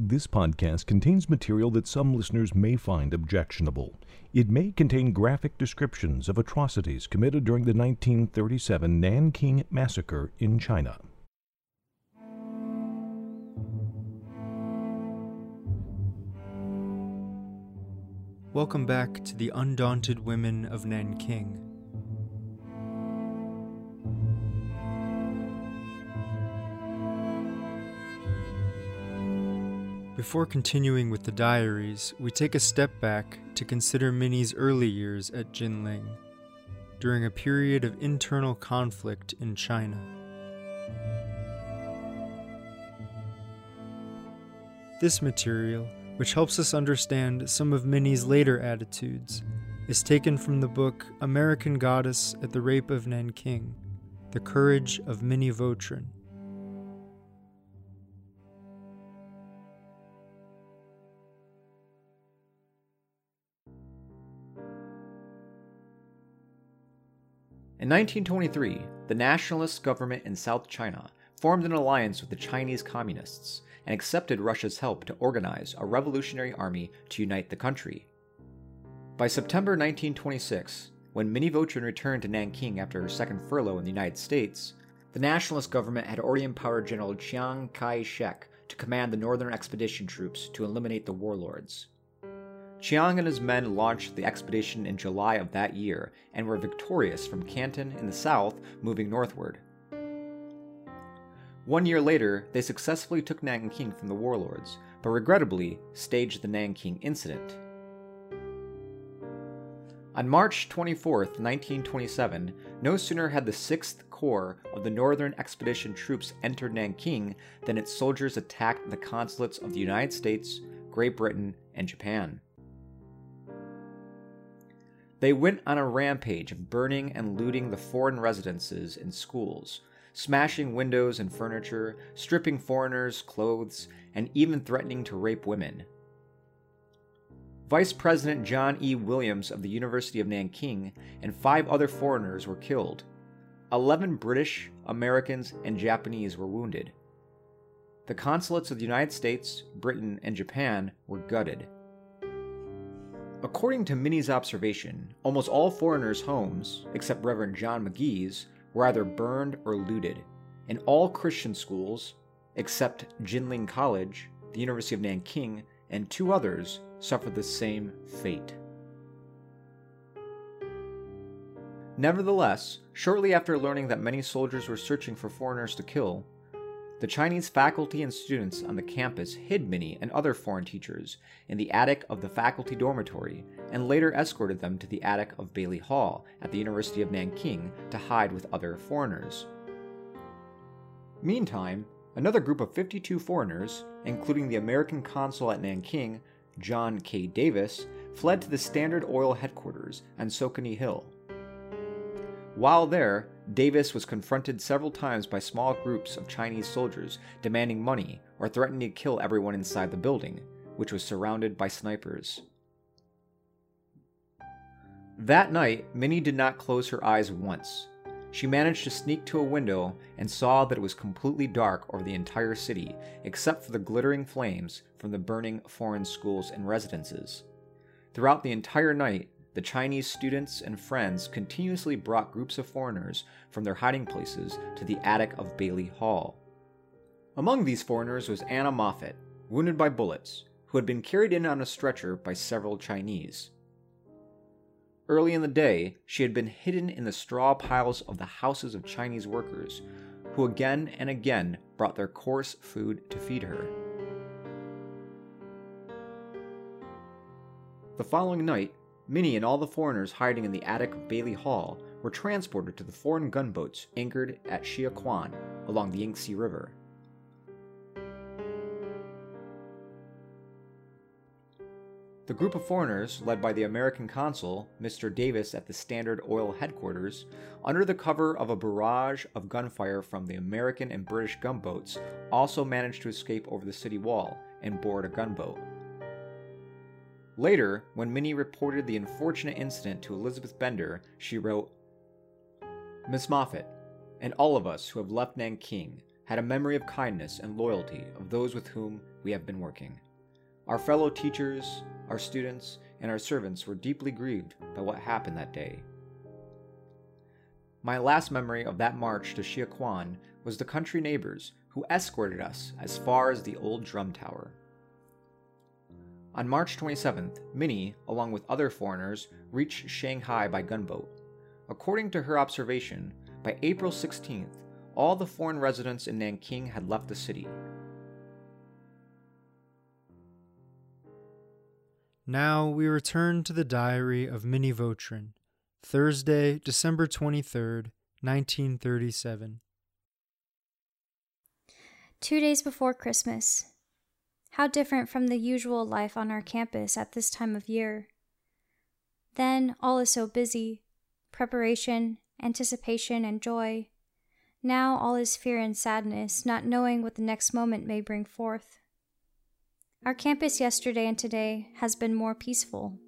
This podcast contains material that some listeners may find objectionable. It may contain graphic descriptions of atrocities committed during the 1937 Nanking Massacre in China. Welcome back to the Undaunted Women of Nanking. Before continuing with the diaries, we take a step back to consider Minnie's early years at Jinling, during a period of internal conflict in China. This material, which helps us understand some of Minnie's later attitudes, is taken from the book American Goddess at the Rape of Nanking The Courage of Minnie Vautrin. In 1923, the nationalist government in South China formed an alliance with the Chinese Communists and accepted Russia's help to organize a revolutionary army to unite the country. By September 1926, when Minnie Vautrin returned to Nanking after her second furlough in the United States, the nationalist government had already empowered General Chiang Kai shek to command the Northern Expedition troops to eliminate the warlords. Chiang and his men launched the expedition in July of that year and were victorious from Canton in the south, moving northward. One year later, they successfully took Nanking from the warlords, but regrettably staged the Nanking Incident. On March 24, 1927, no sooner had the 6th Corps of the Northern Expedition troops entered Nanking than its soldiers attacked the consulates of the United States, Great Britain, and Japan. They went on a rampage of burning and looting the foreign residences and schools, smashing windows and furniture, stripping foreigners' clothes, and even threatening to rape women. Vice President John E. Williams of the University of Nanking and five other foreigners were killed. Eleven British, Americans, and Japanese were wounded. The consulates of the United States, Britain, and Japan were gutted. According to Minnie's observation, almost all foreigners' homes, except Reverend John Magee's, were either burned or looted, and all Christian schools, except Jinling College, the University of Nanking, and two others, suffered the same fate. Nevertheless, shortly after learning that many soldiers were searching for foreigners to kill, the Chinese faculty and students on the campus hid Minnie and other foreign teachers in the attic of the faculty dormitory and later escorted them to the attic of Bailey Hall at the University of Nanking to hide with other foreigners. Meantime, another group of 52 foreigners, including the American consul at Nanking, John K. Davis, fled to the Standard Oil headquarters on Socony Hill. While there, Davis was confronted several times by small groups of Chinese soldiers demanding money or threatening to kill everyone inside the building, which was surrounded by snipers. That night, Minnie did not close her eyes once. She managed to sneak to a window and saw that it was completely dark over the entire city, except for the glittering flames from the burning foreign schools and residences. Throughout the entire night, the Chinese students and friends continuously brought groups of foreigners from their hiding places to the attic of Bailey Hall. Among these foreigners was Anna Moffat, wounded by bullets, who had been carried in on a stretcher by several Chinese. Early in the day, she had been hidden in the straw piles of the houses of Chinese workers, who again and again brought their coarse food to feed her. The following night, Minnie and all the foreigners hiding in the attic of Bailey Hall were transported to the foreign gunboats anchored at Shia Kwan along the Yangtze River. The group of foreigners, led by the American consul, Mr. Davis, at the Standard Oil headquarters, under the cover of a barrage of gunfire from the American and British gunboats, also managed to escape over the city wall and board a gunboat. Later, when Minnie reported the unfortunate incident to Elizabeth Bender, she wrote Miss Moffat, and all of us who have left Nanking had a memory of kindness and loyalty of those with whom we have been working. Our fellow teachers, our students, and our servants were deeply grieved by what happened that day. My last memory of that march to Shia Kwan was the country neighbors who escorted us as far as the old drum tower. On March 27th, Minnie, along with other foreigners, reached Shanghai by gunboat. According to her observation, by April 16th, all the foreign residents in Nanking had left the city. Now we return to the diary of Minnie Vautrin, Thursday, December 23rd, 1937. Two days before Christmas, how different from the usual life on our campus at this time of year. Then all is so busy preparation, anticipation, and joy. Now all is fear and sadness, not knowing what the next moment may bring forth. Our campus yesterday and today has been more peaceful.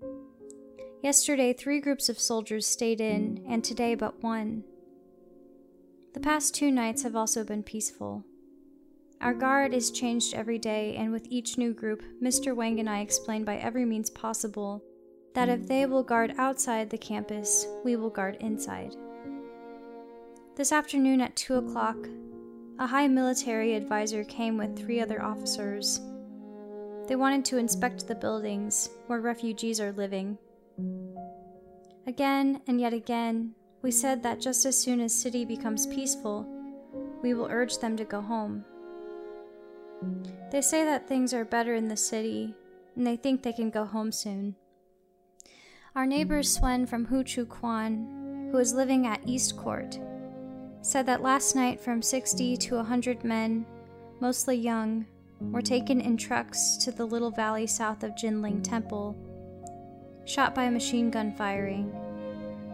Yesterday, three groups of soldiers stayed in, and today, but one. The past two nights have also been peaceful. Our guard is changed every day, and with each new group, Mr. Wang and I explain by every means possible that if they will guard outside the campus, we will guard inside. This afternoon at 2 o'clock, a high military advisor came with three other officers. They wanted to inspect the buildings where refugees are living. Again and yet again, we said that just as soon as city becomes peaceful, we will urge them to go home. They say that things are better in the city, and they think they can go home soon. Our neighbor Swen from Huchu Kwan, who is living at East Court, said that last night from 60 to 100 men, mostly young, were taken in trucks to the little valley south of Jinling Temple, shot by machine gun firing,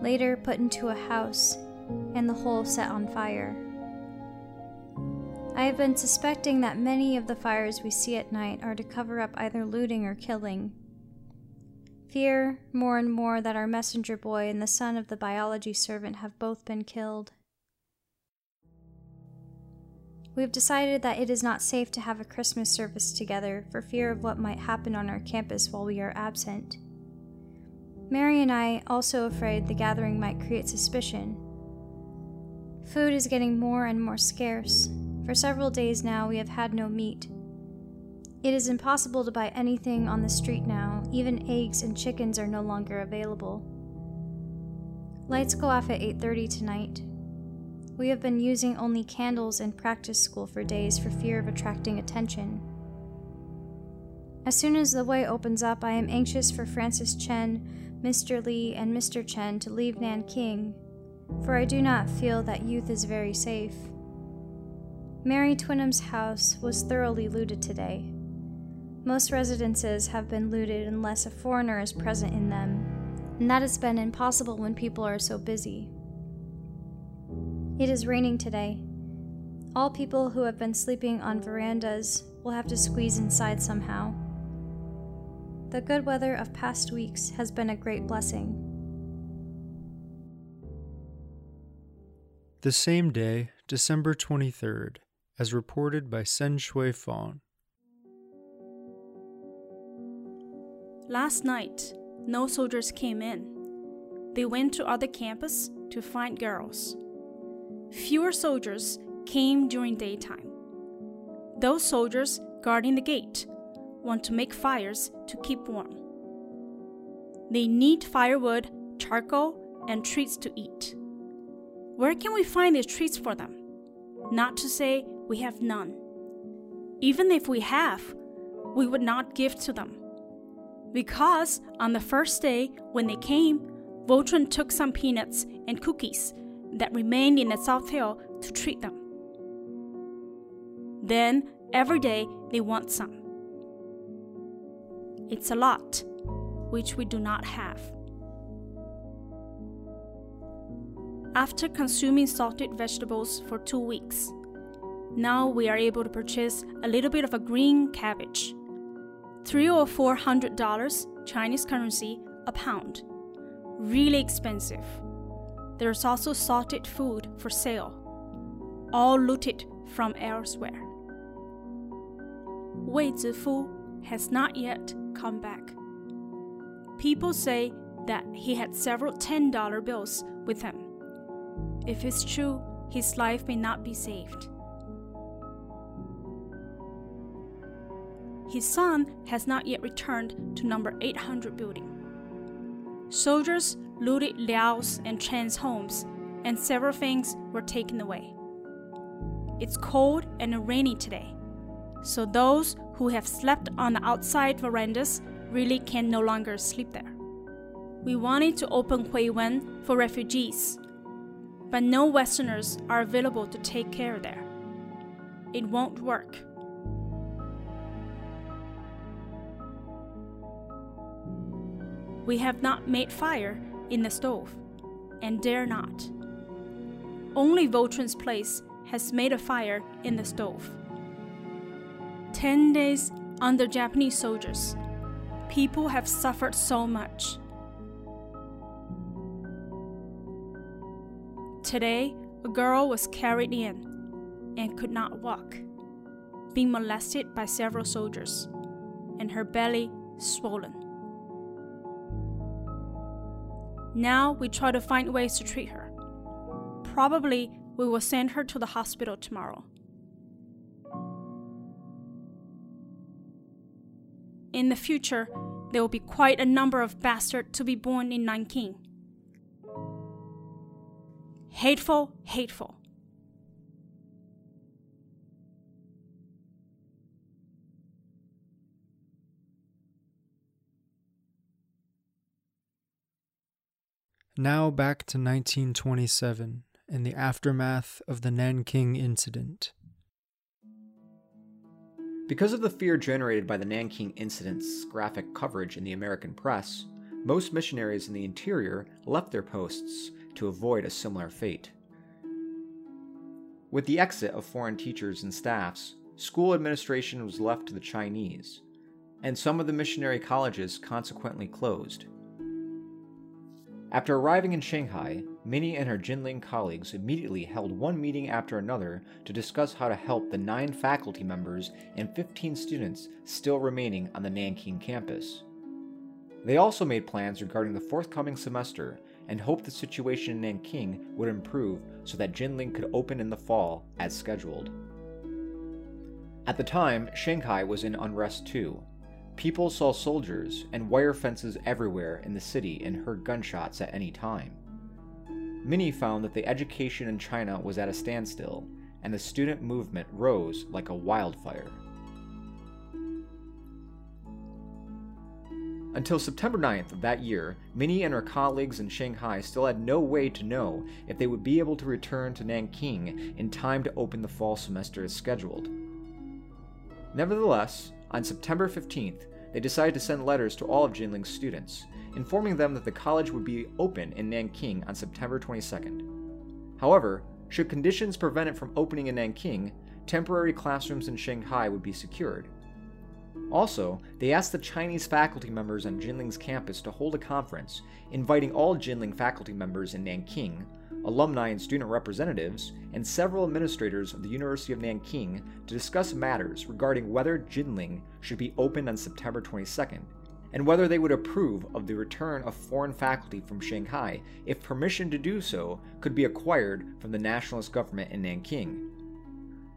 later put into a house, and the whole set on fire. I have been suspecting that many of the fires we see at night are to cover up either looting or killing. Fear more and more that our messenger boy and the son of the biology servant have both been killed. We have decided that it is not safe to have a Christmas service together for fear of what might happen on our campus while we are absent. Mary and I also afraid the gathering might create suspicion. Food is getting more and more scarce, for several days now, we have had no meat. It is impossible to buy anything on the street now, even eggs and chickens are no longer available. Lights go off at 8:30 tonight. We have been using only candles in practice school for days for fear of attracting attention. As soon as the way opens up, I am anxious for Francis Chen, Mr. Lee, and Mr. Chen to leave Nanking, for I do not feel that youth is very safe. Mary Twinem's house was thoroughly looted today. Most residences have been looted unless a foreigner is present in them, and that has been impossible when people are so busy. It is raining today. All people who have been sleeping on verandas will have to squeeze inside somehow. The good weather of past weeks has been a great blessing. The same day, December 23rd, as reported by Sen Shui Fong. Last night, no soldiers came in. They went to other campus to find girls. Fewer soldiers came during daytime. Those soldiers guarding the gate want to make fires to keep warm. They need firewood, charcoal, and treats to eat. Where can we find these treats for them? Not to say we have none. Even if we have, we would not give to them. Because on the first day when they came, Vautrin took some peanuts and cookies that remained in the South Hill to treat them. Then every day they want some. It's a lot, which we do not have. After consuming salted vegetables for two weeks, now we are able to purchase a little bit of a green cabbage. Three or four hundred dollars Chinese currency a pound. Really expensive. There's also salted food for sale. All looted from elsewhere. Wei Zifu has not yet come back. People say that he had several $10 bills with him. If it's true, his life may not be saved. His son has not yet returned to number 800 building. Soldiers looted Liao's and Chen's homes, and several things were taken away. It's cold and rainy today, so those who have slept on the outside verandas really can no longer sleep there. We wanted to open Huiwen for refugees, but no Westerners are available to take care there. It won't work. We have not made fire in the stove, and dare not. Only Vautrin's place has made a fire in the stove. Ten days under Japanese soldiers, people have suffered so much. Today, a girl was carried in and could not walk, being molested by several soldiers, and her belly swollen. Now we try to find ways to treat her. Probably we will send her to the hospital tomorrow. In the future, there will be quite a number of bastards to be born in Nanking. Hateful, hateful. Now back to 1927 and the aftermath of the Nanking incident. Because of the fear generated by the Nanking incident's graphic coverage in the American press, most missionaries in the interior left their posts to avoid a similar fate. With the exit of foreign teachers and staffs, school administration was left to the Chinese, and some of the missionary colleges consequently closed. After arriving in Shanghai, Minnie and her Jinling colleagues immediately held one meeting after another to discuss how to help the nine faculty members and 15 students still remaining on the Nanking campus. They also made plans regarding the forthcoming semester and hoped the situation in Nanking would improve so that Jinling could open in the fall as scheduled. At the time, Shanghai was in unrest too. People saw soldiers and wire fences everywhere in the city and heard gunshots at any time. Minnie found that the education in China was at a standstill, and the student movement rose like a wildfire. Until September 9th of that year, Minnie and her colleagues in Shanghai still had no way to know if they would be able to return to Nanking in time to open the fall semester as scheduled. Nevertheless, on September 15th, they decided to send letters to all of Jinling's students, informing them that the college would be open in Nanking on September 22nd. However, should conditions prevent it from opening in Nanking, temporary classrooms in Shanghai would be secured. Also, they asked the Chinese faculty members on Jinling's campus to hold a conference, inviting all Jinling faculty members in Nanking, alumni and student representatives, and several administrators of the University of Nanking to discuss matters regarding whether Jinling should be opened on September 22nd, and whether they would approve of the return of foreign faculty from Shanghai if permission to do so could be acquired from the nationalist government in Nanking.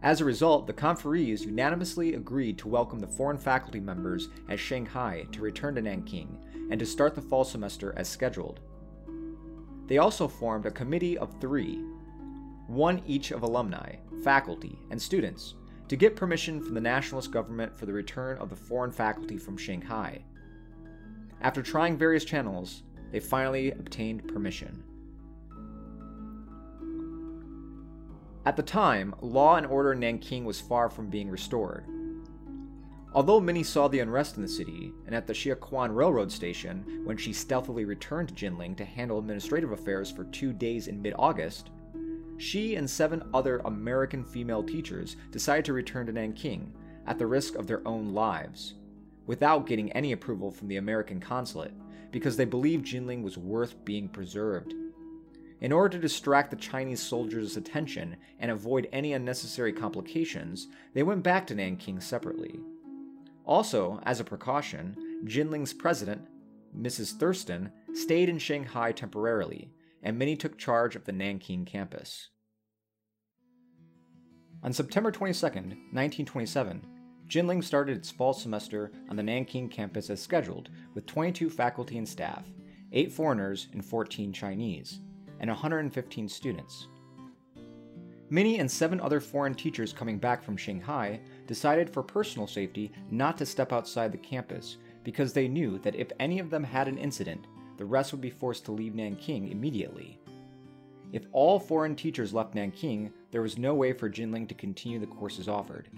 As a result, the conferees unanimously agreed to welcome the foreign faculty members at Shanghai to return to Nanking and to start the fall semester as scheduled. They also formed a committee of three, one each of alumni, faculty, and students, to get permission from the nationalist government for the return of the foreign faculty from Shanghai. After trying various channels, they finally obtained permission. At the time, law and order in Nanking was far from being restored. Although Minnie saw the unrest in the city, and at the Xiaquan railroad station when she stealthily returned to Jinling to handle administrative affairs for two days in mid August, she and seven other American female teachers decided to return to Nanking at the risk of their own lives, without getting any approval from the American consulate, because they believed Jinling was worth being preserved. In order to distract the Chinese soldiers' attention and avoid any unnecessary complications, they went back to Nanking separately. Also, as a precaution, Jinling's president, Mrs. Thurston, stayed in Shanghai temporarily, and Minnie took charge of the Nanking campus. On September 22, 1927, Jinling started its fall semester on the Nanking campus as scheduled, with 22 faculty and staff, 8 foreigners and 14 Chinese and 115 students. Minnie and seven other foreign teachers coming back from Shanghai decided for personal safety not to step outside the campus because they knew that if any of them had an incident, the rest would be forced to leave Nanking immediately. If all foreign teachers left Nanking, there was no way for Jinling to continue the courses offered.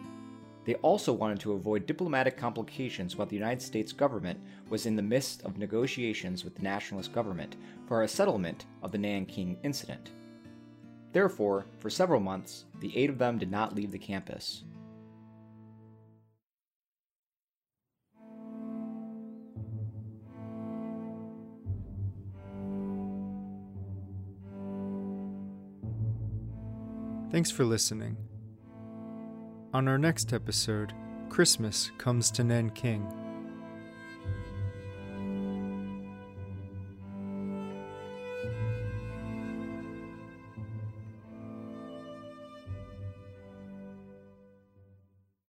They also wanted to avoid diplomatic complications while the United States government was in the midst of negotiations with the nationalist government for a settlement of the Nanking incident. Therefore, for several months, the eight of them did not leave the campus. Thanks for listening. On our next episode, Christmas comes to Nanking.